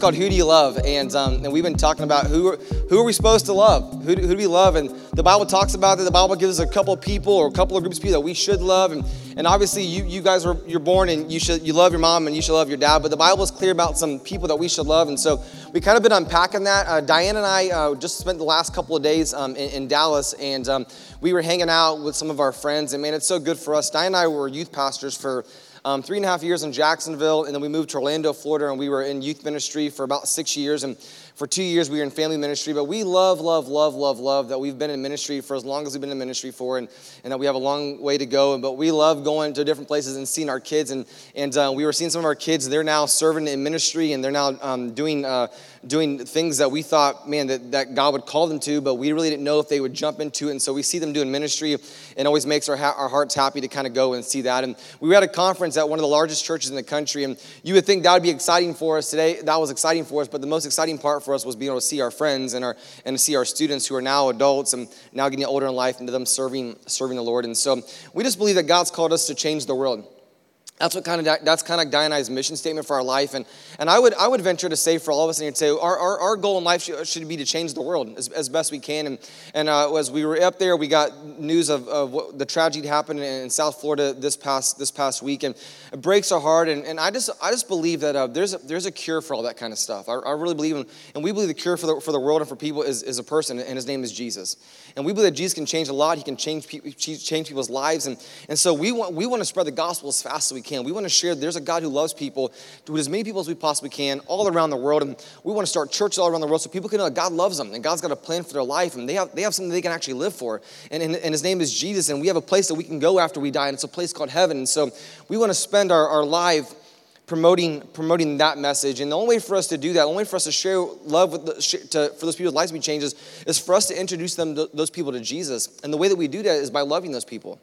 called "Who Do You Love," and um, and we've been talking about who who are we supposed to love? Who do, who do we love? And the Bible talks about that. The Bible gives us a couple of people or a couple of groups of people that we should love. And and obviously, you you guys are you're born and you should you love your mom and you should love your dad. But the Bible is clear about some people that we should love. And so we kind of been unpacking that. Uh, Diane and I uh, just spent the last couple of days um, in, in, Dallas, and um, we were hanging out with some of our friends. And man, it's so good for us. Diane and I were youth pastors for um, three and a half years in Jacksonville, and then we moved to Orlando, Florida, and we were in youth ministry for about six years. And for two years, we were in family ministry. But we love, love, love, love, love that we've been in ministry for as long as we've been in ministry for, and, and that we have a long way to go. But we love going to different places and seeing our kids. And, and uh, we were seeing some of our kids, they're now serving in ministry, and they're now um, doing. Uh, doing things that we thought, man, that, that God would call them to, but we really didn't know if they would jump into it. And so we see them doing ministry, and always makes our, ha- our hearts happy to kind of go and see that. And we were at a conference at one of the largest churches in the country, and you would think that would be exciting for us today. That was exciting for us, but the most exciting part for us was being able to see our friends and our and see our students who are now adults and now getting older in life, and to them serving serving the Lord. And so we just believe that God's called us to change the world. That's what kind of that's kind of Diony's mission statement for our life, and and I would I would venture to say for all of us and say our, our, our goal in life should, should, be to change the world as, as best we can. And and uh, as we were up there, we got news of, of what the tragedy happened in South Florida this past this past week, and it breaks our heart. And, and I just I just believe that uh, there's a, there's a cure for all that kind of stuff. I, I really believe in, and we believe the cure for the for the world and for people is, is a person, and his name is Jesus. And we believe that Jesus can change a lot. He can change change people's lives, and and so we want we want to spread the gospel as fast as we can. We want to share there's a God who loves people, to as many people as we possibly can, all around the world. And we want to start churches all around the world so people can know that God loves them and God's got a plan for their life and they have, they have something they can actually live for. And, and, and His name is Jesus. And we have a place that we can go after we die, and it's a place called heaven. And so we want to spend our, our life promoting, promoting that message. And the only way for us to do that, the only way for us to share love with the, to, for those people's lives to be changed is, is for us to introduce them, to, those people to Jesus. And the way that we do that is by loving those people.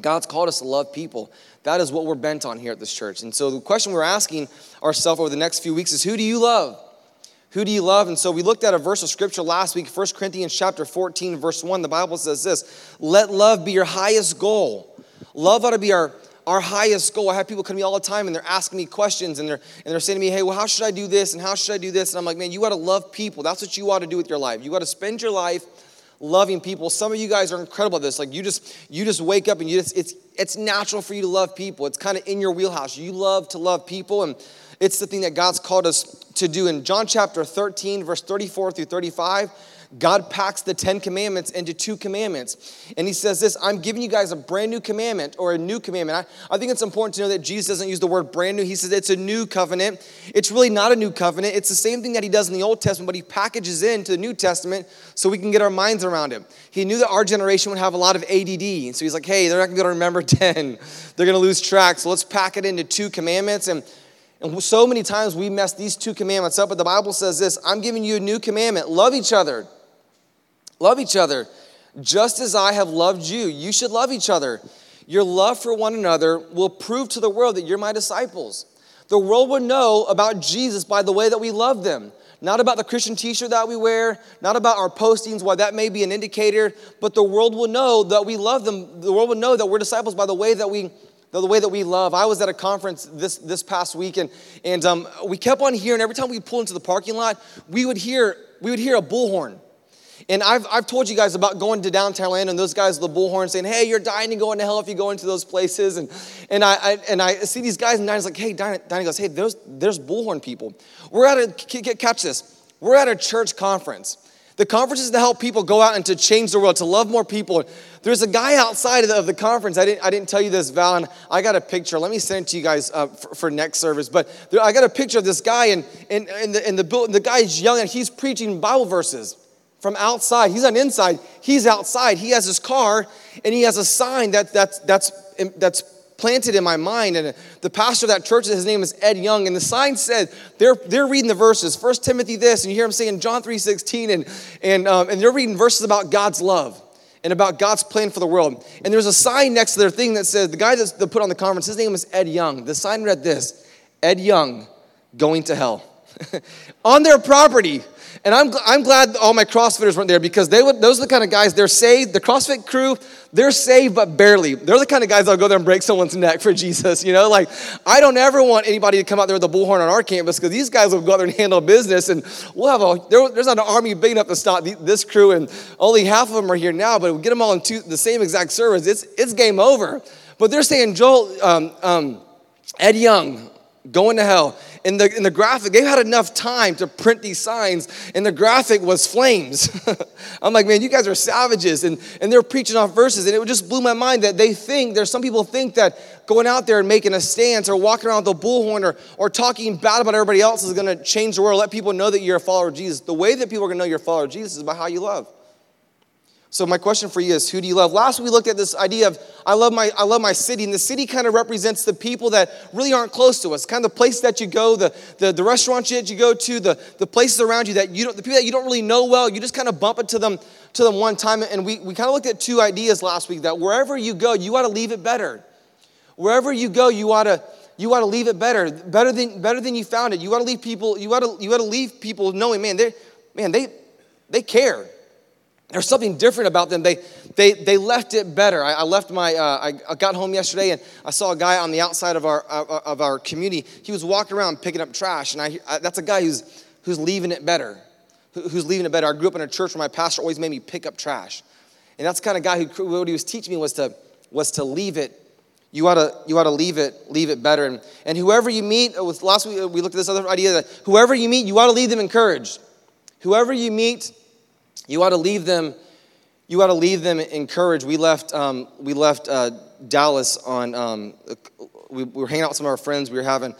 God's called us to love people. That is what we're bent on here at this church. And so the question we're asking ourselves over the next few weeks is who do you love? Who do you love? And so we looked at a verse of scripture last week, 1 Corinthians chapter 14, verse 1. The Bible says this let love be your highest goal. Love ought to be our, our highest goal. I have people come to me all the time and they're asking me questions and they're, and they're saying to me, hey, well, how should I do this and how should I do this? And I'm like, man, you ought to love people. That's what you ought to do with your life. You ought to spend your life loving people. Some of you guys are incredible at this. Like you just you just wake up and you just it's it's natural for you to love people. It's kind of in your wheelhouse. You love to love people and it's the thing that God's called us to do. In John chapter 13 verse 34 through 35, God packs the Ten Commandments into two commandments. And He says this I'm giving you guys a brand new commandment or a new commandment. I, I think it's important to know that Jesus doesn't use the word brand new. He says it's a new covenant. It's really not a new covenant. It's the same thing that He does in the Old Testament, but He packages into the New Testament so we can get our minds around it. He knew that our generation would have a lot of ADD. So He's like, hey, they're not going to to remember 10. They're going to lose track. So let's pack it into two commandments. And and so many times we mess these two commandments up, but the Bible says this I'm giving you a new commandment love each other. Love each other. Just as I have loved you, you should love each other. Your love for one another will prove to the world that you're my disciples. The world will know about Jesus by the way that we love them. Not about the Christian t shirt that we wear, not about our postings, why that may be an indicator, but the world will know that we love them. The world will know that we're disciples by the way that we the way that we love. I was at a conference this, this past week, and, and um, we kept on hearing every time we pull into the parking lot, we would hear we would hear a bullhorn. And I've, I've told you guys about going to downtown Atlanta and those guys with the bullhorn saying, hey, you're dying to go into hell if you go into those places. And, and, I, I and I see these guys, and Dinah's like, hey, Dinah, Dinah goes, hey, there's, there's bullhorn people. We're at a, catch this, we're at a church conference. The conference is to help people go out and to change the world, to love more people. There's a guy outside of the, of the conference. I didn't, I didn't tell you this, Val, and I got a picture. Let me send it to you guys uh, for, for, next service. But there, I got a picture of this guy, and, and, and, the, and the, the guy's young, and he's preaching Bible verses from outside. He's on inside. He's outside. He has his car and he has a sign that, that's, that's, that's planted in my mind. And the pastor of that church, his name is Ed Young. And the sign said, they're, they're reading the verses. First Timothy this, and you hear him saying John 3.16, and, and, um, and they're reading verses about God's love and about God's plan for the world. And there's a sign next to their thing that says, the guy that put on the conference, his name is Ed Young. The sign read this, Ed Young, going to hell. on their property. And I'm, I'm glad all my CrossFitters weren't there because they would, those are the kind of guys, they're saved. The CrossFit crew, they're saved, but barely. They're the kind of guys that'll go there and break someone's neck for Jesus. You know, like, I don't ever want anybody to come out there with a bullhorn on our campus because these guys will go out there and handle business. And we'll have a, there, there's not an army big enough to stop this crew. And only half of them are here now, but we get them all in two, the same exact service. It's, it's game over. But they're saying, Joel, um, um, Ed Young, going to hell. In the, in the graphic, they had enough time to print these signs, and the graphic was flames. I'm like, man, you guys are savages. And, and they're preaching off verses, and it just blew my mind that they think, there's some people think that going out there and making a stance or walking around with a bullhorn or, or talking bad about everybody else is gonna change the world, let people know that you're a follower of Jesus. The way that people are gonna know you're a follower of Jesus is by how you love. So my question for you is who do you love? Last we looked at this idea of I love my I love my city, and the city kind of represents the people that really aren't close to us. Kind of the place that you go, the, the, the restaurants that you go to, the, the places around you that you don't the people that you don't really know well, you just kind of bump into them to them one time. And we, we kind of looked at two ideas last week that wherever you go, you ought to leave it better. Wherever you go, you ought to you ought to leave it better, better than better than you found it. You ought to leave people, you ought to you ought to leave people knowing, man, they man, they they care there's something different about them. They, they, they left it better. I, I left my, uh, I, got home yesterday and I saw a guy on the outside of our, uh, of our community. He was walking around picking up trash. And I, I, that's a guy who's, who's leaving it better. Who's leaving it better. I grew up in a church where my pastor always made me pick up trash. And that's the kind of guy who, what he was teaching me was to, was to leave it you ought to, you ought to leave it, leave it better. And, and whoever you meet, uh, with last week we looked at this other idea that whoever you meet, you ought to leave them encouraged. Whoever you meet, you ought to leave them, you ought to leave them encouraged. We left, um, we left uh, Dallas on, um, we, we, were hanging out with some of our friends. We were having,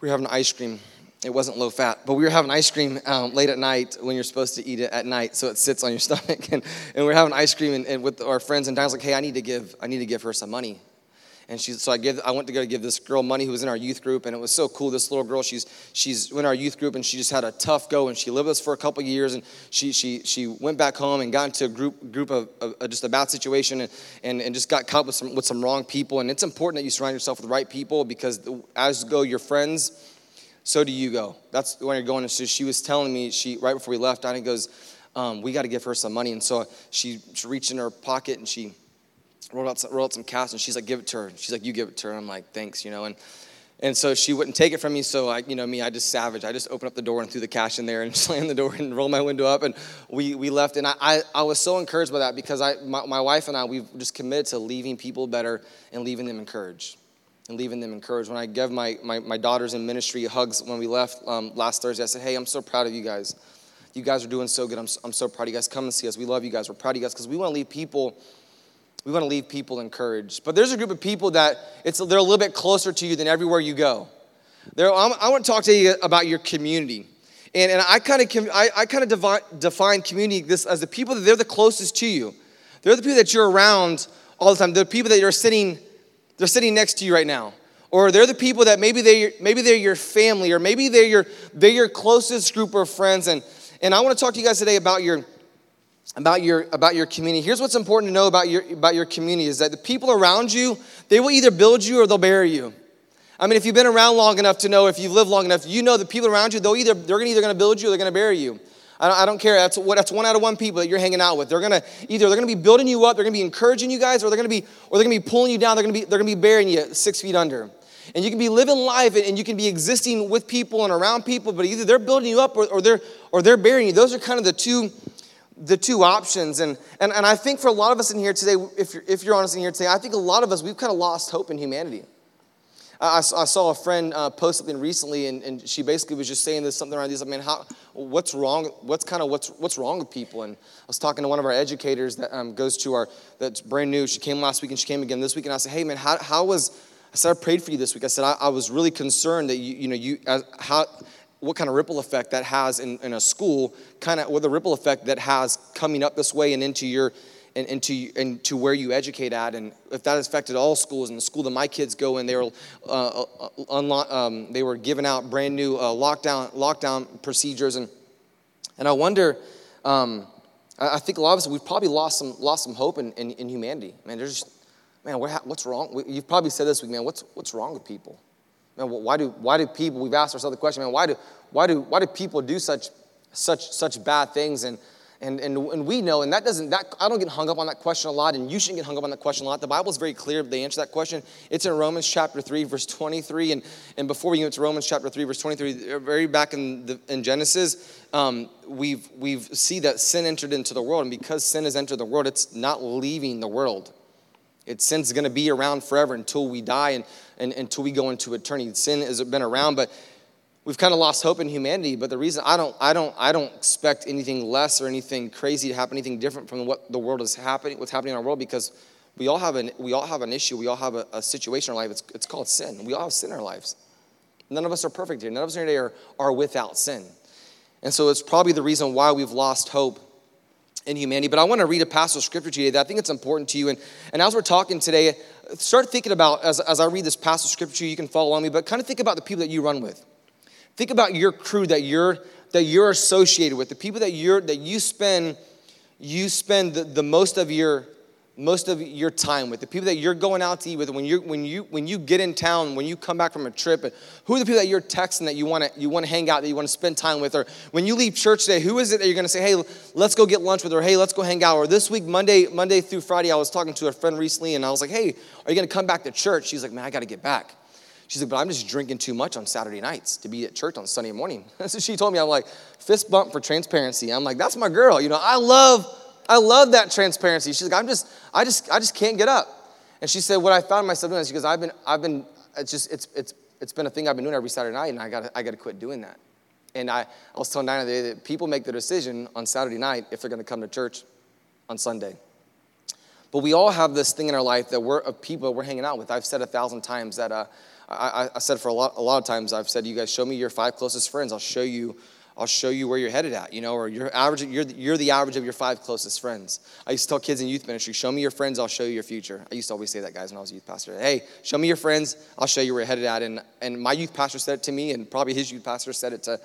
we were having ice cream. It wasn't low fat, but we were having ice cream um, late at night when you're supposed to eat it at night, so it sits on your stomach. And, and we are having ice cream and, and with our friends, and Diane's like, "Hey, I need to give, I need to give her some money." And she, so I, give, I went to go give this girl money who was in our youth group, and it was so cool. This little girl, she's, she's in our youth group, and she just had a tough go, and she lived with us for a couple years, and she, she, she went back home and got into a group, group of, of just a bad situation and, and, and just got caught with some, with some wrong people. And it's important that you surround yourself with the right people because as go your friends, so do you go. That's when you're going. And so she was telling me, she right before we left, Dinah goes, um, we got to give her some money. And so she, she reached in her pocket and she rolled out, some, rolled out some cash, and she's like, give it to her. She's like, you give it to her. I'm like, thanks, you know. And and so she wouldn't take it from me. So I, you know, me, I just savage. I just opened up the door and threw the cash in there and slammed the door and rolled my window up. And we, we left. And I, I, I was so encouraged by that because I, my, my wife and I, we've just committed to leaving people better and leaving them encouraged. And leaving them encouraged. When I gave my, my, my daughters in ministry hugs when we left um, last Thursday, I said, hey, I'm so proud of you guys. You guys are doing so good. I'm, I'm so proud of you guys. Come and see us. We love you guys. We're proud of you guys because we want to leave people we want to leave people encouraged. But there's a group of people that it's, they're a little bit closer to you than everywhere you go. There, I want to talk to you about your community. And, and I kind of I, I kind of define community this as the people that they're the closest to you. They're the people that you're around all the time. They're the people that you're sitting, they're sitting next to you right now. Or they're the people that maybe they maybe they're your family, or maybe they're your they're your closest group of friends. And and I want to talk to you guys today about your about your about your community. Here's what's important to know about your about your community is that the people around you they will either build you or they'll bury you. I mean if you've been around long enough to know if you've lived long enough you know the people around you they'll either they're either going to build you or they're going to bury you. I don't, I don't care. That's what that's one out of one people that you're hanging out with. They're going to either they're going to be building you up they're going to be encouraging you guys or they're going to be or they're going to be pulling you down they're going to be they're going to be burying you six feet under. And you can be living life and you can be existing with people and around people but either they're building you up or, or they're or they're burying you. Those are kind of the two the two options. And, and, and I think for a lot of us in here today, if you're, if you're honest in here today, I think a lot of us, we've kind of lost hope in humanity. I, I saw a friend uh, post something recently, and, and she basically was just saying this something around these. I mean, how, what's wrong? What's kind of what's what's wrong with people? And I was talking to one of our educators that um, goes to our that's brand new. She came last week and she came again this week, and I said, "Hey, man, how, how was?" I said, "I prayed for you this week." I said, "I, I was really concerned that you you know you as, how what kind of ripple effect that has in, in a school, kind of what the ripple effect that has coming up this way and into your and into where you educate at, and if that affected all schools. And the school that my kids go in, they were uh, uh unlo- um, they were giving out brand new uh, lockdown lockdown procedures, and and I wonder. Um, I think a lot of us we've probably lost some lost some hope in, in, in humanity. Man, there's man, what, what's wrong? You've probably said this week, man. What's what's wrong with people? Man, why do, why do people, we've asked ourselves the question, man, why do, why do, why do people do such, such, such bad things? And, and, and, and we know, and that doesn't, that, I don't get hung up on that question a lot, and you shouldn't get hung up on that question a lot. The Bible is very clear, they answer that question. It's in Romans chapter 3, verse 23. And, and before we get to Romans chapter 3, verse 23, very back in, the, in Genesis, um, we've, we've see that sin entered into the world. And because sin has entered the world, it's not leaving the world. It's sin's going to be around forever until we die and, and until we go into eternity. Sin has been around, but we've kind of lost hope in humanity. But the reason I don't, I don't, I don't expect anything less or anything crazy to happen, anything different from what the world is happening, what's happening in our world, because we all have an, we all have an issue. We all have a, a situation in our life. It's, it's called sin. We all have sin in our lives. None of us are perfect here. None of us here today are, are without sin. And so it's probably the reason why we've lost hope in humanity. But I want to read a passage of scripture to you that I think it's important to you. And, and as we're talking today, start thinking about, as, as I read this passage of scripture, you can follow on me, but kind of think about the people that you run with. Think about your crew that you're, that you're associated with, the people that, you're, that you spend, you spend the, the most of your most of your time with the people that you're going out to eat with when you when you when you get in town when you come back from a trip and who are the people that you're texting that you want to you want to hang out that you want to spend time with or when you leave church today who is it that you're going to say hey let's go get lunch with or hey let's go hang out or this week monday monday through friday i was talking to a friend recently and i was like hey are you going to come back to church she's like man i got to get back She's like, but I'm just drinking too much on Saturday nights to be at church on Sunday morning. so she told me, I'm like, fist bump for transparency. I'm like, that's my girl. You know, I love I love that transparency. She's like, I'm just, I just, I just can't get up. And she said, what I found myself doing is she goes, I've been, I've been, it's just, it's, it's, it's been a thing I've been doing every Saturday night, and I got, I got to quit doing that. And I, I was telling Diana the day that people make the decision on Saturday night if they're going to come to church on Sunday. But we all have this thing in our life that we're of people we're hanging out with. I've said a thousand times that uh, I, I said for a lot, a lot of times I've said, you guys show me your five closest friends. I'll show you I'll show you where you're headed at, you know, or you're average, you're, you're the average of your five closest friends. I used to tell kids in youth ministry, show me your friends, I'll show you your future. I used to always say that, guys, when I was a youth pastor. Hey, show me your friends, I'll show you where you're headed at. And, and my youth pastor said it to me, and probably his youth pastor said it to,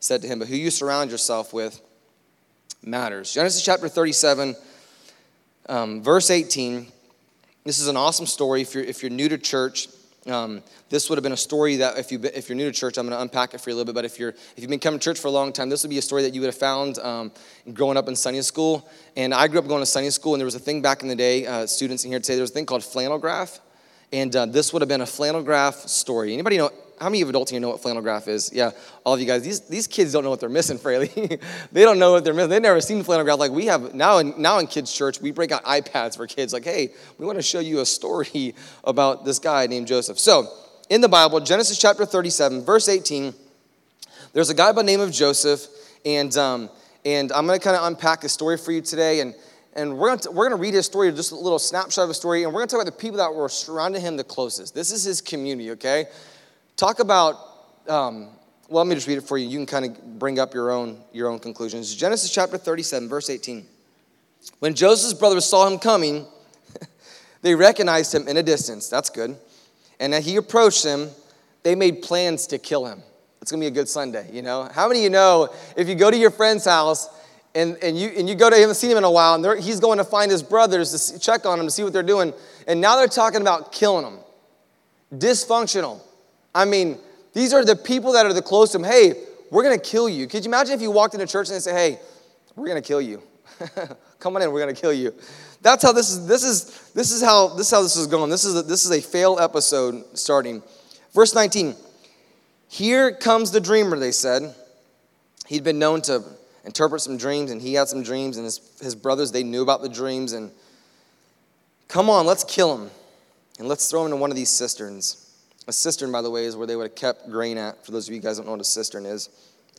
said to him, but who you surround yourself with matters. Genesis chapter 37, um, verse 18. This is an awesome story if you're, if you're new to church. Um, this would have been a story that if, you, if you're new to church, I'm going to unpack it for you a little bit. But if, you're, if you've been coming to church for a long time, this would be a story that you would have found um, growing up in Sunday school. And I grew up going to Sunday school, and there was a thing back in the day, uh, students in here today, there was a thing called flannel graph. And uh, this would have been a flannel graph story. Anybody know how many of you adults here know what flannel graph is? Yeah, all of you guys. These, these kids don't know what they're missing, Fraley. they don't know what they're missing. They've never seen flannel graph like we have now. In, now in kids' church, we break out iPads for kids. Like, hey, we want to show you a story about this guy named Joseph. So, in the Bible, Genesis chapter 37, verse 18, there's a guy by the name of Joseph, and, um, and I'm going to kind of unpack his story for you today. And, and we're going we're going to read his story, just a little snapshot of his story, and we're going to talk about the people that were surrounding him the closest. This is his community, okay? Talk about, um, well, let me just read it for you. You can kind of bring up your own, your own conclusions. Genesis chapter 37, verse 18. When Joseph's brothers saw him coming, they recognized him in a distance. That's good. And as he approached them, they made plans to kill him. It's gonna be a good Sunday, you know? How many of you know if you go to your friend's house and, and, you, and you go to, you haven't seen him in a while, and he's going to find his brothers to see, check on them to see what they're doing, and now they're talking about killing him. Dysfunctional. I mean, these are the people that are the close to him. Hey, we're gonna kill you. Could you imagine if you walked into church and they say, hey, we're gonna kill you? Come on in, we're gonna kill you. That's how this is. This is this is how this is how this is going. This is a, this is a fail episode starting. Verse 19. Here comes the dreamer. They said he'd been known to interpret some dreams, and he had some dreams, and his his brothers they knew about the dreams. And come on, let's kill him, and let's throw him into one of these cisterns. A cistern, by the way, is where they would have kept grain at. For those of you guys don't know what a cistern is,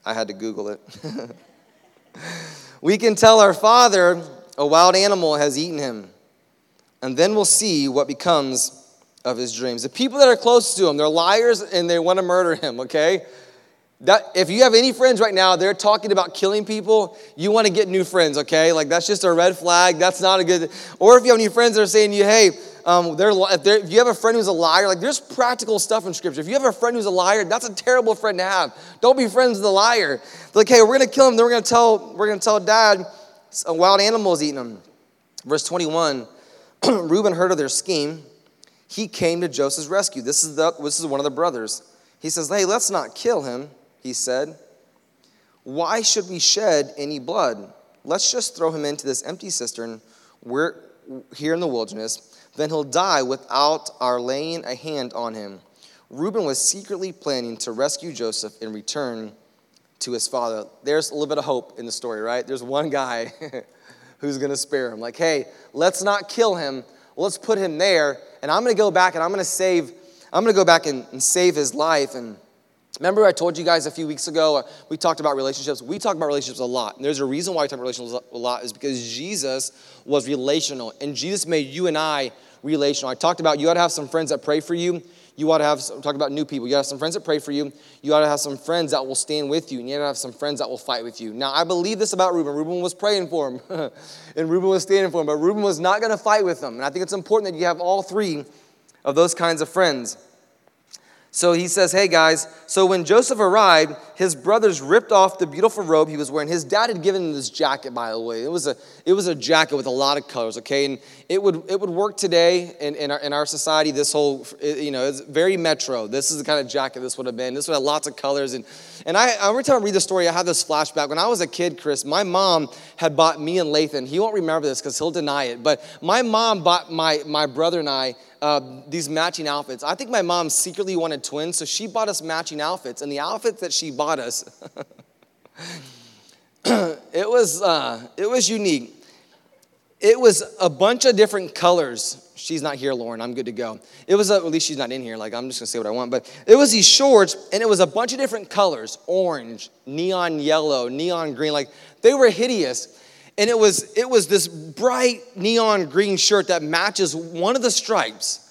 I had to Google it. we can tell our father a wild animal has eaten him. And then we'll see what becomes of his dreams. The people that are close to him, they're liars and they want to murder him, okay? That, if you have any friends right now, they're talking about killing people, you want to get new friends, okay? Like that's just a red flag. That's not a good. Or if you have any friends that are saying you, hey, um, they're, if, they're, if you have a friend who's a liar, like there's practical stuff in Scripture. If you have a friend who's a liar, that's a terrible friend to have. Don't be friends with a liar. Like, hey, we're gonna kill him. Then we're gonna tell, we're gonna tell Dad a wild animals eating them. Verse 21 Reuben heard of their scheme. He came to Joseph's rescue. This is, the, this is one of the brothers. He says, Hey, let's not kill him, he said. Why should we shed any blood? Let's just throw him into this empty cistern we're here in the wilderness. Then he'll die without our laying a hand on him. Reuben was secretly planning to rescue Joseph and return to his father. There's a little bit of hope in the story, right? There's one guy who's going to spare him. Like, hey, let's not kill him. Let's put him there, and I'm going to go back and I'm going to save. I'm going to go back and, and save his life. And remember, I told you guys a few weeks ago. Uh, we talked about relationships. We talk about relationships a lot. And there's a reason why we talk about relationships a lot is because Jesus was relational, and Jesus made you and I relational. I talked about you ought to have some friends that pray for you. You ought to have, some, talk about new people. You ought to have some friends that pray for you. You ought to have some friends that will stand with you. And you ought to have some friends that will fight with you. Now, I believe this about Reuben. Reuben was praying for him, and Reuben was standing for him, but Reuben was not going to fight with him. And I think it's important that you have all three of those kinds of friends. So he says, Hey guys, so when Joseph arrived, his brothers ripped off the beautiful robe he was wearing. His dad had given him this jacket, by the way. It was a, it was a jacket with a lot of colors, okay? And it would, it would work today in, in, our, in our society. This whole, you know, it's very metro. This is the kind of jacket this would have been. This would have lots of colors. And, and I, every time I read the story, I have this flashback. When I was a kid, Chris, my mom had bought me and Lathan. He won't remember this because he'll deny it. But my mom bought my, my brother and I uh, these matching outfits. I think my mom secretly wanted twins, so she bought us matching outfits. And the outfits that she bought us, it was uh, it was unique. It was a bunch of different colors. She's not here, Lauren. I'm good to go. It was a, at least she's not in here. Like I'm just gonna say what I want. But it was these shorts, and it was a bunch of different colors: orange, neon yellow, neon green. Like they were hideous and it was it was this bright neon green shirt that matches one of the stripes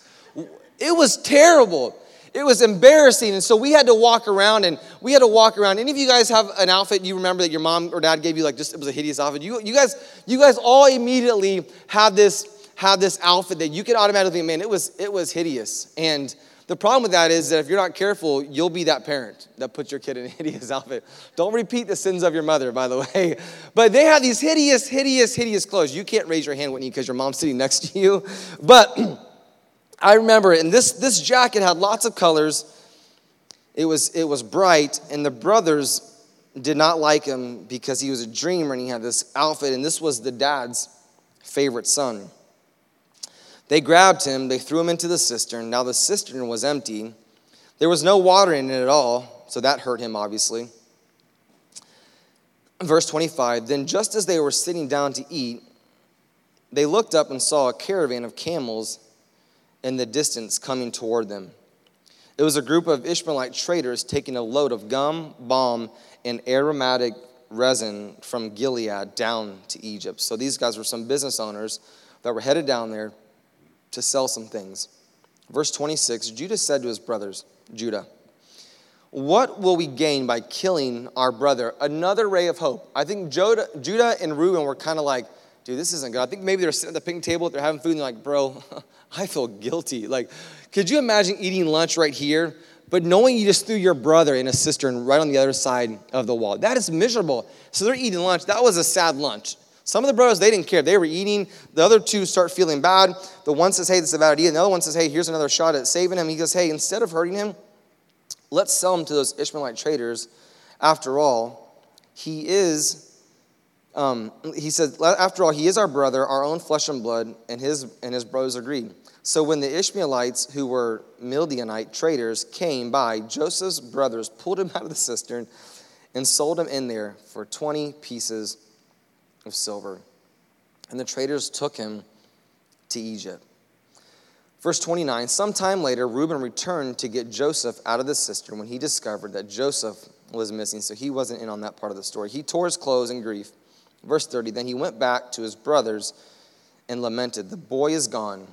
it was terrible it was embarrassing and so we had to walk around and we had to walk around any of you guys have an outfit you remember that your mom or dad gave you like just it was a hideous outfit you, you guys you guys all immediately had this had this outfit that you could automatically man it was it was hideous and the problem with that is that if you're not careful, you'll be that parent that puts your kid in a hideous outfit. Don't repeat the sins of your mother, by the way. But they have these hideous, hideous, hideous clothes. You can't raise your hand, Whitney, because your mom's sitting next to you. But I remember it, and this, this jacket had lots of colors. It was, it was bright, and the brothers did not like him because he was a dreamer and he had this outfit, and this was the dad's favorite son. They grabbed him, they threw him into the cistern. Now the cistern was empty. There was no water in it at all, so that hurt him, obviously. Verse 25 Then, just as they were sitting down to eat, they looked up and saw a caravan of camels in the distance coming toward them. It was a group of Ishmaelite traders taking a load of gum, balm, and aromatic resin from Gilead down to Egypt. So these guys were some business owners that were headed down there to sell some things. Verse 26 Judah said to his brothers, Judah, what will we gain by killing our brother? Another ray of hope. I think Judah, and Reuben were kind of like, dude, this isn't good. I think maybe they're sitting at the picnic table, they're having food, and they're like, bro, I feel guilty. Like, could you imagine eating lunch right here, but knowing you just threw your brother in a cistern right on the other side of the wall? That is miserable. So they're eating lunch. That was a sad lunch. Some of the brothers, they didn't care. They were eating. The other two start feeling bad. The one says, hey, this is a bad idea. And the other one says, hey, here's another shot at saving him. He goes, hey, instead of hurting him, let's sell him to those Ishmaelite traders. After all, he is, um, he said, after all, he is our brother, our own flesh and blood, and his, and his brothers agreed. So when the Ishmaelites, who were Midianite traders, came by, Joseph's brothers pulled him out of the cistern and sold him in there for 20 pieces of silver. And the traders took him to Egypt. Verse 29 Sometime later, Reuben returned to get Joseph out of the cistern when he discovered that Joseph was missing, so he wasn't in on that part of the story. He tore his clothes in grief. Verse 30 Then he went back to his brothers and lamented, The boy is gone.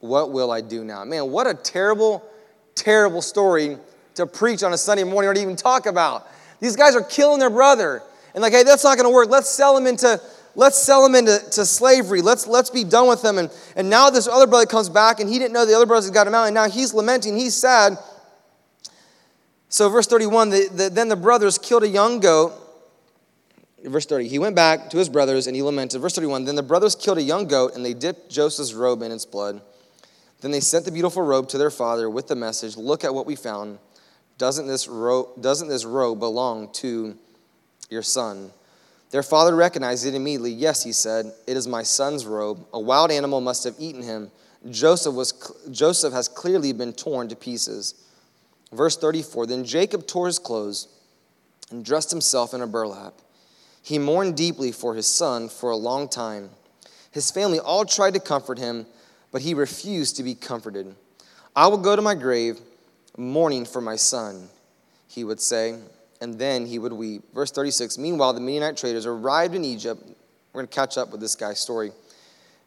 What will I do now? Man, what a terrible, terrible story to preach on a Sunday morning or to even talk about. These guys are killing their brother and like, hey, that's not to work. Let's sell him into let's sell him into to slavery. Let's let's be done with him. And and now this other brother comes back, and he didn't know the other brothers had got him out, and now he's lamenting. He's sad. So verse 31, the, the, then the brothers killed a young goat. Verse 30, he went back to his brothers and he lamented. Verse 31, then the brothers killed a young goat and they dipped Joseph's robe in its blood. Then they sent the beautiful robe to their father with the message, Look at what we found. Doesn't this robe, doesn't this robe belong to your son? Their father recognized it immediately. Yes, he said, it is my son's robe. A wild animal must have eaten him. Joseph, was, Joseph has clearly been torn to pieces. Verse 34 Then Jacob tore his clothes and dressed himself in a burlap. He mourned deeply for his son for a long time. His family all tried to comfort him, but he refused to be comforted. I will go to my grave mourning for my son, he would say, and then he would weep. Verse 36 Meanwhile, the Midianite traders arrived in Egypt. We're going to catch up with this guy's story.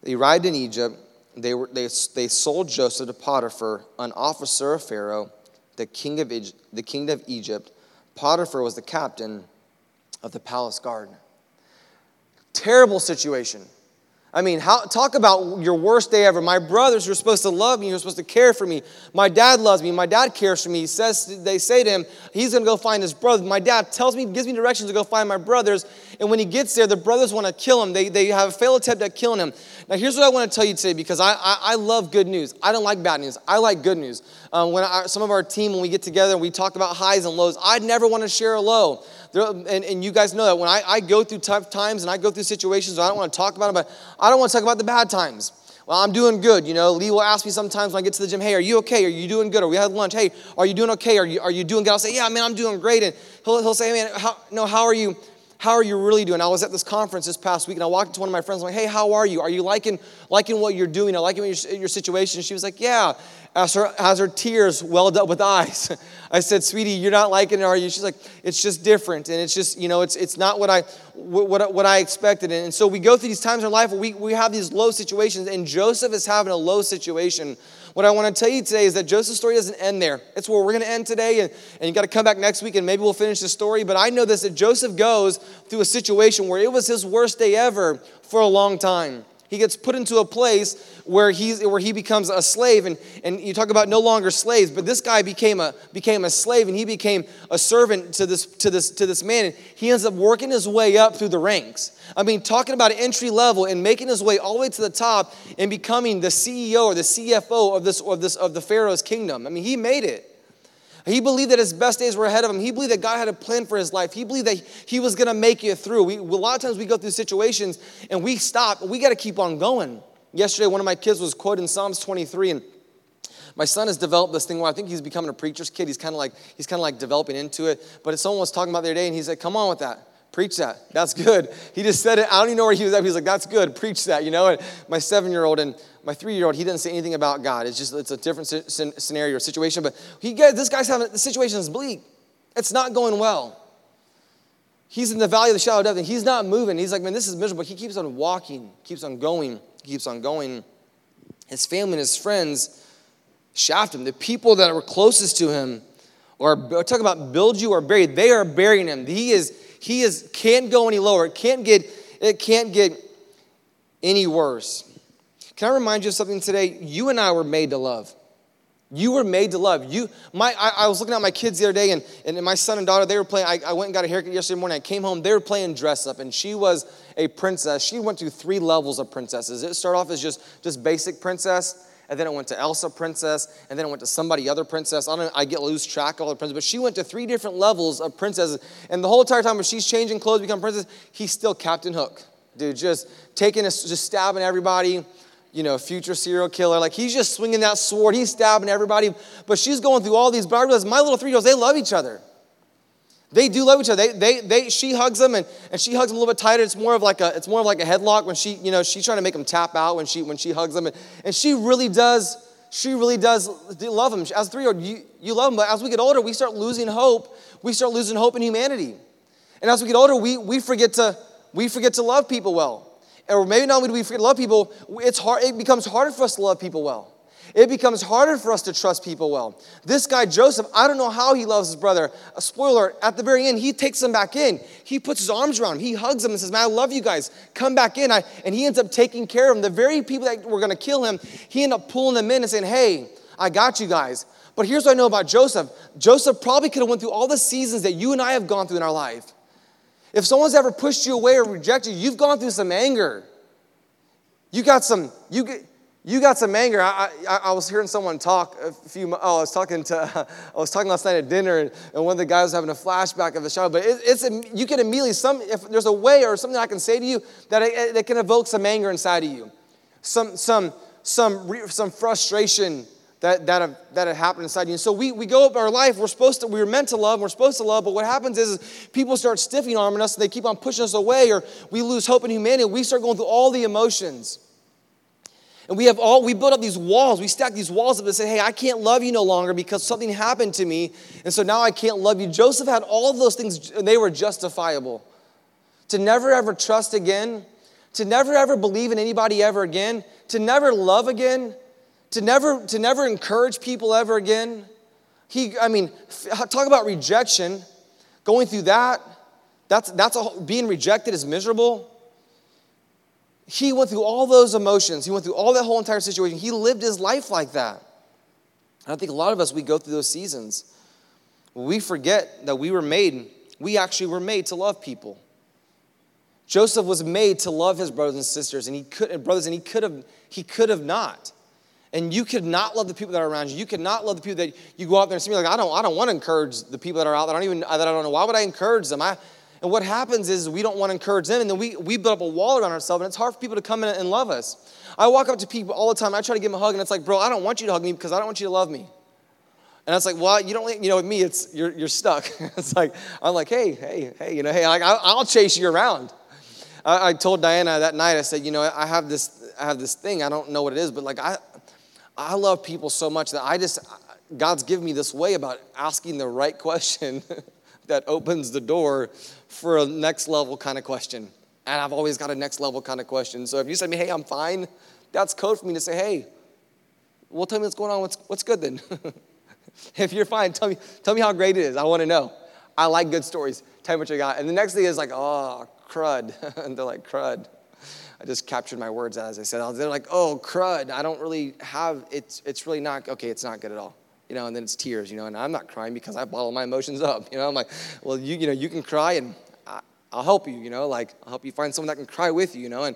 They arrived in Egypt. They, were, they, they sold Joseph to Potiphar, an officer of Pharaoh, the king of, the king of Egypt. Potiphar was the captain of the palace guard. Terrible situation. I mean, how, talk about your worst day ever. My brothers were supposed to love me, you're supposed to care for me. My dad loves me, my dad cares for me. He says, they say to him, he's gonna go find his brother. My dad tells me, gives me directions to go find my brothers. And when he gets there, the brothers want to kill him. They, they have a failed attempt at killing him. Now, here's what I want to tell you today because I, I, I love good news. I don't like bad news. I like good news. Um, when some of our team, when we get together we talk about highs and lows, I'd never want to share a low. There, and, and you guys know that when I, I go through tough times and I go through situations, I don't want to talk about them, but I don't want to talk about the bad times. Well, I'm doing good. You know, Lee will ask me sometimes when I get to the gym, hey, are you okay? Are you doing good? Or we had lunch. Hey, are you doing okay? Are you, are you doing good? I'll say, yeah, man, I'm doing great. And he'll, he'll say, hey, man, how, no, how are you? How are you really doing? I was at this conference this past week and I walked into one of my friends. I'm like, hey, how are you? Are you liking, liking what you're doing? Are liking your, your situation? She was like, yeah as her, as her tears welled up with eyes. I said, sweetie, you're not liking it, are you? She's like, it's just different. And it's just, you know, it's, it's not what I, what, what I expected. And so we go through these times in our life where we, we have these low situations, and Joseph is having a low situation. What I want to tell you today is that Joseph's story doesn't end there. It's where we're going to end today, and, and you got to come back next week, and maybe we'll finish the story. But I know this that Joseph goes through a situation where it was his worst day ever for a long time. He gets put into a place where, he's, where he becomes a slave. And, and you talk about no longer slaves, but this guy became a, became a slave and he became a servant to this, to, this, to this man. And he ends up working his way up through the ranks. I mean, talking about entry level and making his way all the way to the top and becoming the CEO or the CFO of, this, of, this, of the Pharaoh's kingdom. I mean, he made it. He believed that his best days were ahead of him. He believed that God had a plan for his life. He believed that he was going to make it through. We, a lot of times we go through situations and we stop. We got to keep on going. Yesterday, one of my kids was quoting Psalms 23, and my son has developed this thing where I think he's becoming a preacher's kid. He's kind of like he's kind of like developing into it. But someone was talking about the other day, and he said, "Come on with that." Preach that. That's good. He just said it. I don't even know where he was at. He's like, that's good. Preach that, you know? And my seven year old and my three year old, he didn't say anything about God. It's just, it's a different scenario or situation. But he, this guy's having, the situation is bleak. It's not going well. He's in the valley of the shadow of death and he's not moving. He's like, man, this is miserable. He keeps on walking, keeps on going, keeps on going. His family and his friends shaft him. The people that were closest to him, or talk about build you or bury, they are burying him. He is he is can't go any lower. It can't get it can't get any worse. Can I remind you of something today? You and I were made to love. You were made to love. You, my, I, I was looking at my kids the other day, and, and my son and daughter, they were playing. I, I went and got a haircut yesterday morning. I came home, they were playing dress up, and she was a princess. She went through three levels of princesses. It started off as just, just basic princess, and then it went to Elsa princess, and then it went to somebody other princess. I don't I get lose track of all the princesses, but she went to three different levels of princesses. And the whole entire time when she's changing clothes, become princess, he's still Captain Hook. Dude, just taking us, just stabbing everybody, you know, future serial killer. Like he's just swinging that sword, he's stabbing everybody. But she's going through all these, but I realize my little three year olds, they love each other. They do love each other. They, they, they, she hugs them and, and she hugs them a little bit tighter. It's more of like a, it's more of like a headlock when she, you know, she's trying to make them tap out when she, when she hugs them. And, and she really does, she really does love them. As a three-year-old, you, you love them. But as we get older, we start losing hope. We start losing hope in humanity. And as we get older, we, we forget to, we forget to love people well. Or maybe not only do we forget to love people, it's hard, it becomes harder for us to love people well it becomes harder for us to trust people well. This guy, Joseph, I don't know how he loves his brother. A spoiler, at the very end, he takes him back in. He puts his arms around him. He hugs him and says, Man, I love you guys. Come back in. I, and he ends up taking care of him. The very people that were going to kill him, he ended up pulling them in and saying, Hey, I got you guys. But here's what I know about Joseph Joseph probably could have went through all the seasons that you and I have gone through in our life. If someone's ever pushed you away or rejected you, you've gone through some anger. You got some, you get, you got some anger. I, I, I, was hearing someone talk a few. Oh, I was talking to. I was talking last night at dinner, and, one of the guys was having a flashback of the show. But it, it's you can immediately some. If there's a way or something I can say to you that it, it can evoke some anger inside of you, some some some some frustration that that have, that have happened inside you. And so we we go up our life. We're supposed to. We were meant to love. We're supposed to love. But what happens is, is people start stiffing arming us, and they keep on pushing us away, or we lose hope in humanity. We start going through all the emotions. And we have all, we build up these walls. We stack these walls up and say, hey, I can't love you no longer because something happened to me. And so now I can't love you. Joseph had all of those things, and they were justifiable. To never ever trust again, to never ever believe in anybody ever again, to never love again, to never, to never encourage people ever again. He, I mean, talk about rejection. Going through that, that's, that's a, being rejected is miserable. He went through all those emotions. He went through all that whole entire situation. He lived his life like that. And I think a lot of us, we go through those seasons. We forget that we were made, we actually were made to love people. Joseph was made to love his brothers and sisters, and he could, and brothers, and he could have, he could have not. And you could not love the people that are around you. You could not love the people that you go out there and see me like, I don't, I don't want to encourage the people that are out there. I don't even that I don't know. Why would I encourage them? I, and what happens is we don't want to encourage them, and then we, we build up a wall around ourselves, and it's hard for people to come in and love us. I walk up to people all the time, I try to give them a hug, and it's like, bro, I don't want you to hug me because I don't want you to love me. And it's like, well, you don't, you know, with me, it's you're, you're stuck. it's like I'm like, hey, hey, hey, you know, hey, like, I'll chase you around. I, I told Diana that night, I said, you know, I have this, I have this thing. I don't know what it is, but like I, I love people so much that I just, God's given me this way about asking the right question that opens the door for a next level kind of question. And I've always got a next level kind of question. So if you say me, hey, I'm fine, that's code for me to say, hey, well, tell me what's going on. What's, what's good then? if you're fine, tell me, tell me how great it is. I want to know. I like good stories. Tell me what you got. And the next thing is like, oh, crud. and they're like, crud. I just captured my words as I said. They're like, oh, crud. I don't really have, it's, it's really not, okay, it's not good at all you know, and then it's tears, you know, and I'm not crying because I bottle my emotions up, you know. I'm like, well, you, you know, you can cry and I, will help you, you know, like I'll help you find someone that can cry with you, you know. And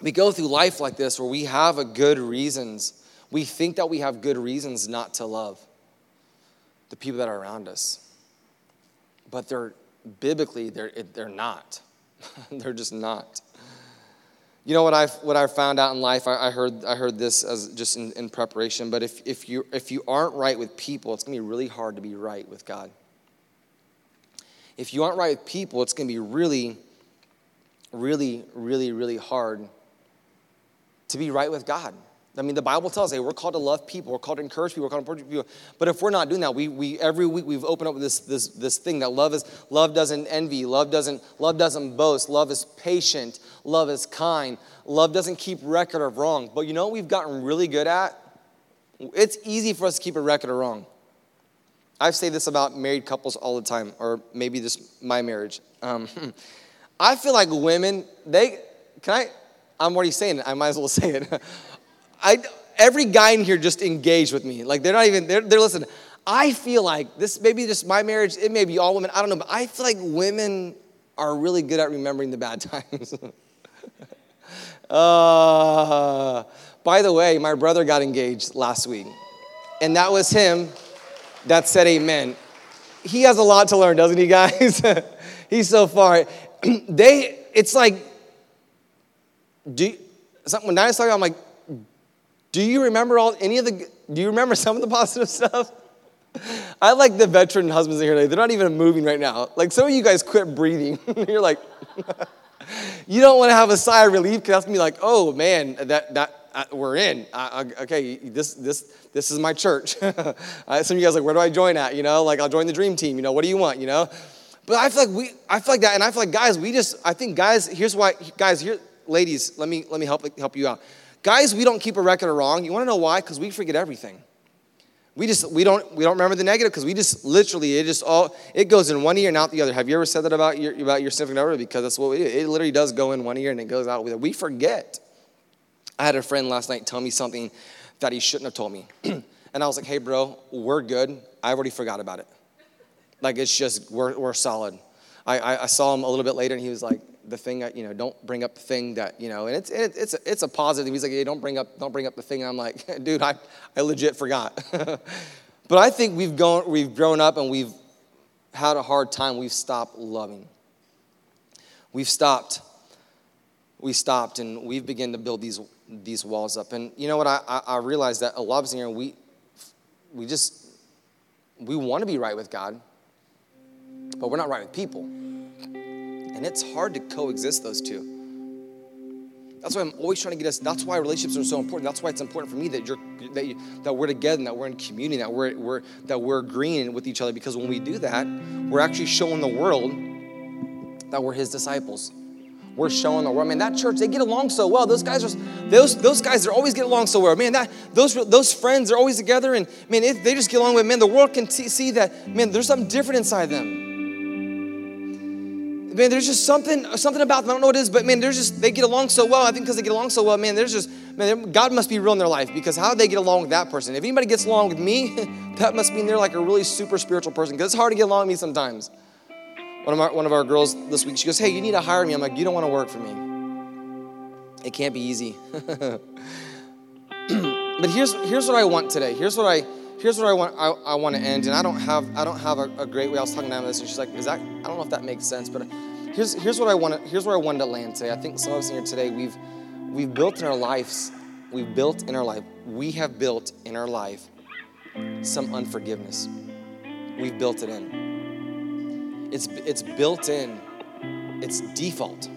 we go through life like this where we have a good reasons. We think that we have good reasons not to love the people that are around us, but they're biblically they're they're not. they're just not. You know what I've, what I've found out in life? I, I heard, I heard this as just in, in preparation, but if, if, you, if you aren't right with people, it's to be really hard to be right with God. If you aren't right with people, it's to be really, really, really, really hard to be right with God. I mean, the Bible tells us hey, we're called to love people, we're called to encourage people, we're called to encourage people. But if we're not doing that, we, we every week we've opened up this, this, this thing that love is love doesn't envy, love doesn't, love doesn't boast, love is patient, love is kind, love doesn't keep record of wrong. But you know what we've gotten really good at? It's easy for us to keep a record of wrong. I've say this about married couples all the time, or maybe just my marriage. Um, I feel like women, they can I I'm already saying it, I might as well say it. I, every guy in here just engaged with me. Like they're not even, they're, they're listening. I feel like this maybe just my marriage, it may be all women, I don't know, but I feel like women are really good at remembering the bad times. uh, by the way, my brother got engaged last week, and that was him that said amen. He has a lot to learn, doesn't he, guys? He's so far. they, it's like, do, when I was talking, I'm like, do you remember all any of the do you remember some of the positive stuff? I like the veteran husbands in here today. They're not even moving right now. Like some of you guys quit breathing. You're like, you don't want to have a sigh of relief because that's gonna be like, oh man, that that uh, we're in. Okay, this this this is my church. some of you guys like, where do I join at? You know, like I'll join the dream team. You know, what do you want? You know, but I feel like we, I feel like that, and I feel like guys, we just, I think guys, here's why, guys, here, ladies, let me let me help help you out. Guys, we don't keep a record of wrong. You want to know why? Because we forget everything. We just we don't we don't remember the negative because we just literally it just all it goes in one ear and out the other. Have you ever said that about your about your significant other? Because that's what we do. It literally does go in one ear and it goes out with it. We forget. I had a friend last night tell me something that he shouldn't have told me, and I was like, "Hey, bro, we're good. I already forgot about it. Like it's just we're we're solid." I, I, I saw him a little bit later, and he was like, the thing, that you know, don't bring up the thing that, you know, and it's, it, it's, a, it's a positive. He's like, hey, don't bring up, don't bring up the thing. And I'm like, dude, I, I legit forgot. but I think we've, gone, we've grown up and we've had a hard time. We've stopped loving. We've stopped. We stopped and we've begun to build these, these walls up. And you know what? I, I, I realized that a lot of here, we, we just, we want to be right with God, but we're not right with people. And it's hard to coexist those two. That's why I'm always trying to get us. That's why relationships are so important. That's why it's important for me that you're that, you, that we're together, and that we're in community, that we're, we're that we're agreeing with each other. Because when we do that, we're actually showing the world that we're His disciples. We're showing the world. Man, that church they get along so well. Those guys are those those guys are always get along so well. Man, that those those friends are always together, and man, if they just get along with man, the world can t- see that man. There's something different inside them man, there's just something, something about them. I don't know what it is, but man, there's just they get along so well. I think because they get along so well, man, there's just man, God must be real in their life because how they get along with that person? If anybody gets along with me, that must mean they're like a really super spiritual person because it's hard to get along with me sometimes. One of, our, one of our girls this week, she goes, Hey, you need to hire me. I'm like, You don't want to work for me. It can't be easy. but here's, here's what I want today. Here's what I here's what I want I, I want to end, and I don't have I don't have a, a great way. I was talking to Emma this, and she's like, "Is that? I don't know if that makes sense, but here's here's what I want here's where I wanted to land today. I think some of us here today we've we've built in our lives we've built in our life we have built in our life some unforgiveness. We've built it in. It's it's built in. It's default.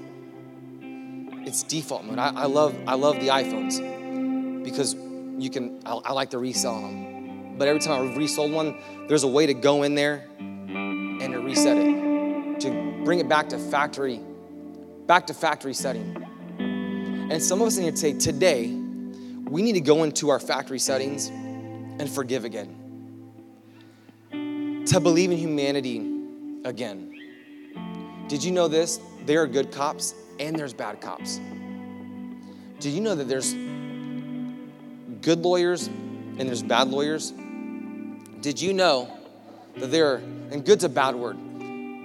It's default mode. I, I love I love the iPhones because you can I, I like to resell them but every time I resold one, there's a way to go in there and to reset it, bring it back to factory, back to factory setting. And some of us in here today, today, we need to go into our factory settings and forgive again. To believe in humanity again. Did you know this? There are good cops and there's bad cops. Do you know that there's good lawyers and there's bad lawyers? Did you know that there are, and good's a bad word,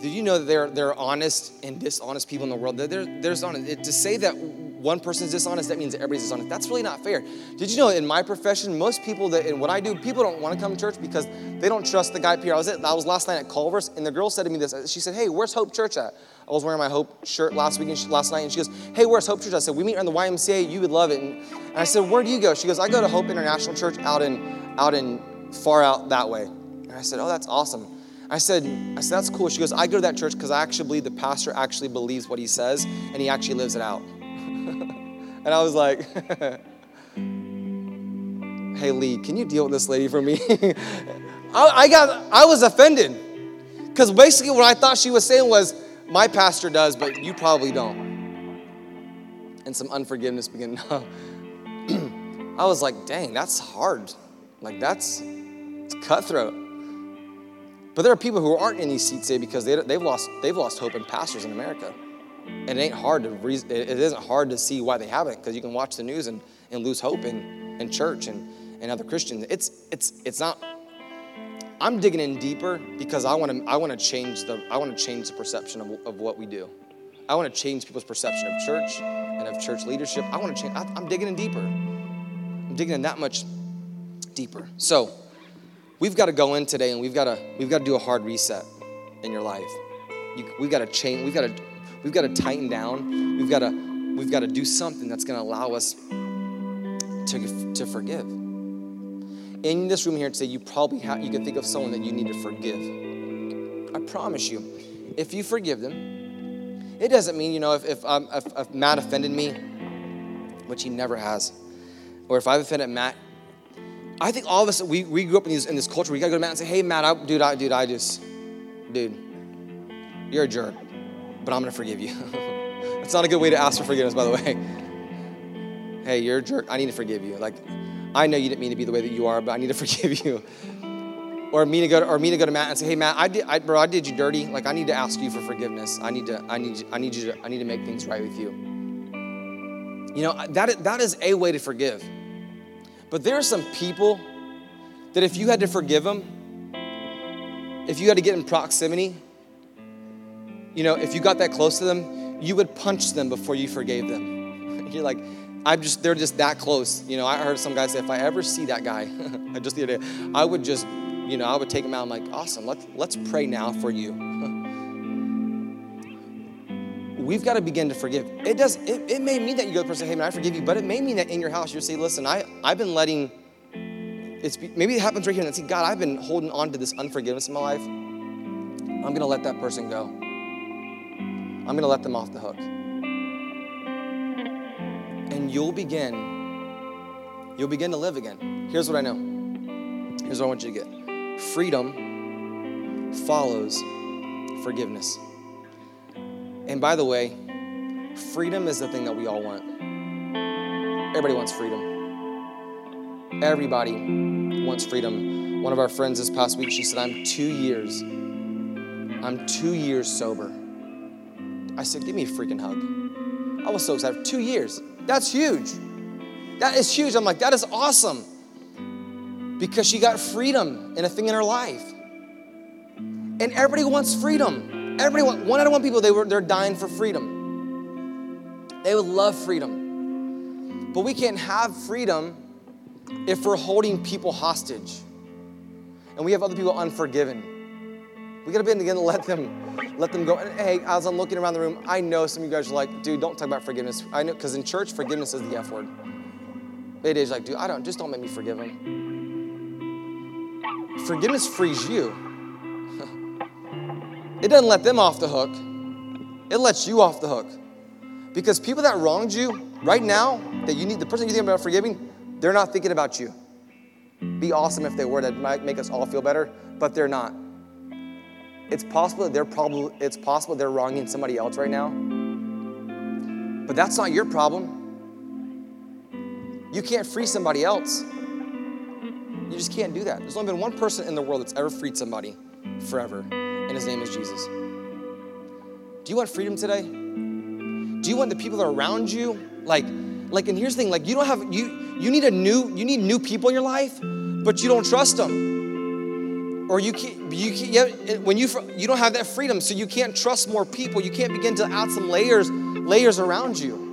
did you know that there, there are honest and dishonest people in the world? There, there's honest. To say that one person is dishonest, that means everybody's dishonest. That's really not fair. Did you know in my profession, most people that in what I do, people don't want to come to church because they don't trust the guy Pierre. I was at, I was last night at Culver's, and the girl said to me this. She said, "Hey, where's Hope Church at?" I was wearing my Hope shirt last week, and she, last night, and she goes, "Hey, where's Hope Church?" I said, "We meet in the YMCA. You would love it." And, and I said, "Where do you go?" She goes, "I go to Hope International Church out in out in far out that way." And I said, Oh, that's awesome. I said, I said, that's cool. She goes, I go to that church because I actually believe the pastor actually believes what he says and he actually lives it out. and I was like, Hey Lee, can you deal with this lady for me? I, I got I was offended. Because basically what I thought she was saying was, my pastor does, but you probably don't. And some unforgiveness began. I was like, dang, that's hard. Like that's cutthroat. But there are people who aren't in these seats today because they, they've, lost, they've lost hope in pastors in America. And it ain't hard to reason, it isn't hard to see why they haven't because you can watch the news and, and lose hope in, in church and, and other Christians. It's, it's, it's not, I'm digging in deeper because I want to I want to change the I want to change the perception of, of what we do. I want to change people's perception of church and of church leadership. I want to change. I, I'm digging in deeper. I'm digging in that much deeper. So we've got to go in today and we've got to we've got to do a hard reset in your life. You, we've got to change. We've got to we've got to tighten down. We've got to we've got to do something that's going to allow us to to forgive. In this room here today, you probably have you can think of someone that you need to forgive. I promise you, if you forgive them, it doesn't mean you know if if, um, if, if Matt offended me, which he never has, or if I've offended Matt, I think all of us, we, we grew up in, these, in this culture. We gotta go to Matt and say, hey, Matt, I, dude, I, dude, I just, dude, you're a jerk, but I'm gonna forgive you. That's not a good way to ask for forgiveness, by the way. Hey, you're a jerk. I need to forgive you. Like, I know you didn't mean to be the way that you are, but I need to forgive you. Or me to go to, or me to go to Matt and say, hey, Matt, I did, I, bro, I did you dirty. Like, I need to ask you for forgiveness. I need to, I need, I need you to, I need to make things right with you. You know, that, that is a way to forgive. But there are some people that if you had to forgive them, if you had to get in proximity, you know, if you got that close to them, you would punch them before you forgave them. You're like, I'm just, they're just that close. You know, I heard some guy say, if I ever see that guy, just the other day, I would just, you know, I would take him out. I'm like, awesome, let's, let's pray now for you. We've got to begin to forgive. It does, it, it may mean that you go to the person, hey man, I forgive you, but it may mean that in your house you say, listen, I, I've been letting, it's maybe it happens right here and see, God, I've been holding on to this unforgiveness in my life. I'm gonna let that person go. I'm gonna let them off the hook and you'll begin, you'll begin to live again. Here's what I know. Here's what I want you to get. Freedom follows forgiveness. And by the way, freedom is the thing that we all want. Everybody wants freedom. Everybody wants freedom. One of our friends this past week, she said, I'm two years, I'm two years sober. I said, give me a freaking hug. I was so excited. Two years. That's huge. That is huge. I'm like, that is awesome. Because she got freedom in a thing in her life. And everybody wants freedom. Everybody, one out of one people, they were, they're dying for freedom. They would love freedom. But we can't have freedom if we're holding people hostage and we have other people unforgiven. We gotta be begin to let them let them go. And hey, as I'm looking around the room, I know some of you guys are like, dude, don't talk about forgiveness. I know because in church, forgiveness is the F word. It is like, dude, I don't just don't make me forgive him. Forgiveness frees you. It doesn't let them off the hook. It lets you off the hook. Because people that wronged you right now, that you need the person you think about forgiving, they're not thinking about you. Be awesome if they were. That might make us all feel better, but they're not. It's possible that they're probably it's possible they're wronging somebody else right now. But that's not your problem. You can't free somebody else. You just can't do that. There's only been one person in the world that's ever freed somebody forever, and his name is Jesus. Do you want freedom today? Do you want the people that are around you? Like, like, and here's the thing: like, you don't have you you need a new you need new people in your life, but you don't trust them or you can't, you can't, when you you don't have that freedom, so you can't trust more people. You can't begin to add some layers layers around you.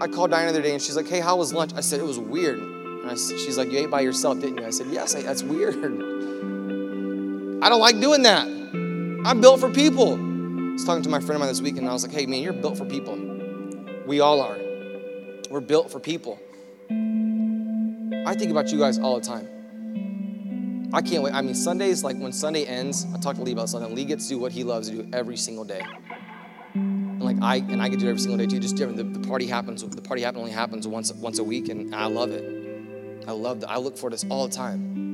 I called Diana the other day and she's like, "Hey, how was lunch?" I said it was weird. And I, she's like, "You ate by yourself, didn't you?" I said, "Yes, I, that's weird. I don't like doing that. I'm built for people." I was talking to my friend of mine this week, and I was like, "Hey, man, you're built for people. We all are. We're built for people." I think about you guys all the time. I can't wait. I mean, Sundays, like when Sunday ends, I talk to Lee about Sunday. Lee gets to do what he loves to do every single day. And like I and I get to do it every single day too. Just different. The, the party happens. The party happen only happens once once a week, and I love it. I love that. I look for this all the time.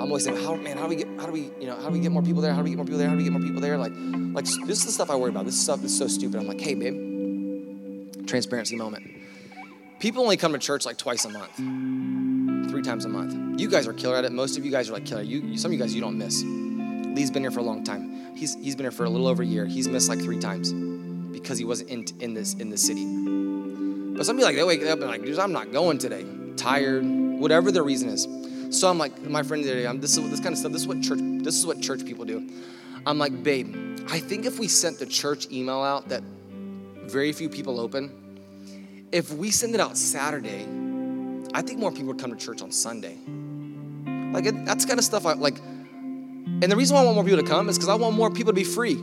I'm always saying, how man, how do we get how do we you know how do we get more people there? How do we get more people there? How do we get more people there? Like like this is the stuff I worry about. This stuff is so stupid. I'm like, hey babe, transparency moment. People only come to church like twice a month, three times a month. You guys are killer at it. Most of you guys are like killer. You, some of you guys you don't miss. Lee's been here for a long time. He's, he's been here for a little over a year. He's missed like three times because he wasn't in, in this in the city. But some people like they wake up and like, dude, I'm not going today. Tired, whatever the reason is. So I'm like, my friend today, I'm this is this kind of stuff. This is what church. This is what church people do. I'm like, babe, I think if we sent the church email out that very few people open, if we send it out Saturday, I think more people would come to church on Sunday. Like it, that's kind of stuff I like. And the reason why I want more people to come is because I want more people to be free.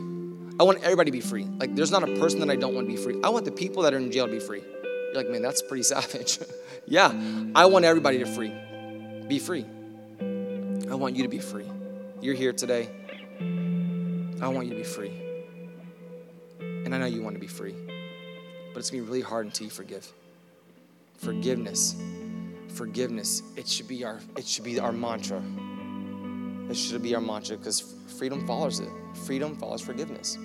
I want everybody to be free. Like there's not a person that I don't want to be free. I want the people that are in jail to be free. You're like, man, that's pretty savage. yeah, I want everybody to free. Be free. I want you to be free. You're here today. I want you to be free. And I know you want to be free. But it's going to be really hard until you forgive. Forgiveness forgiveness it should be our it should be our mantra it should be our mantra because freedom follows it freedom follows forgiveness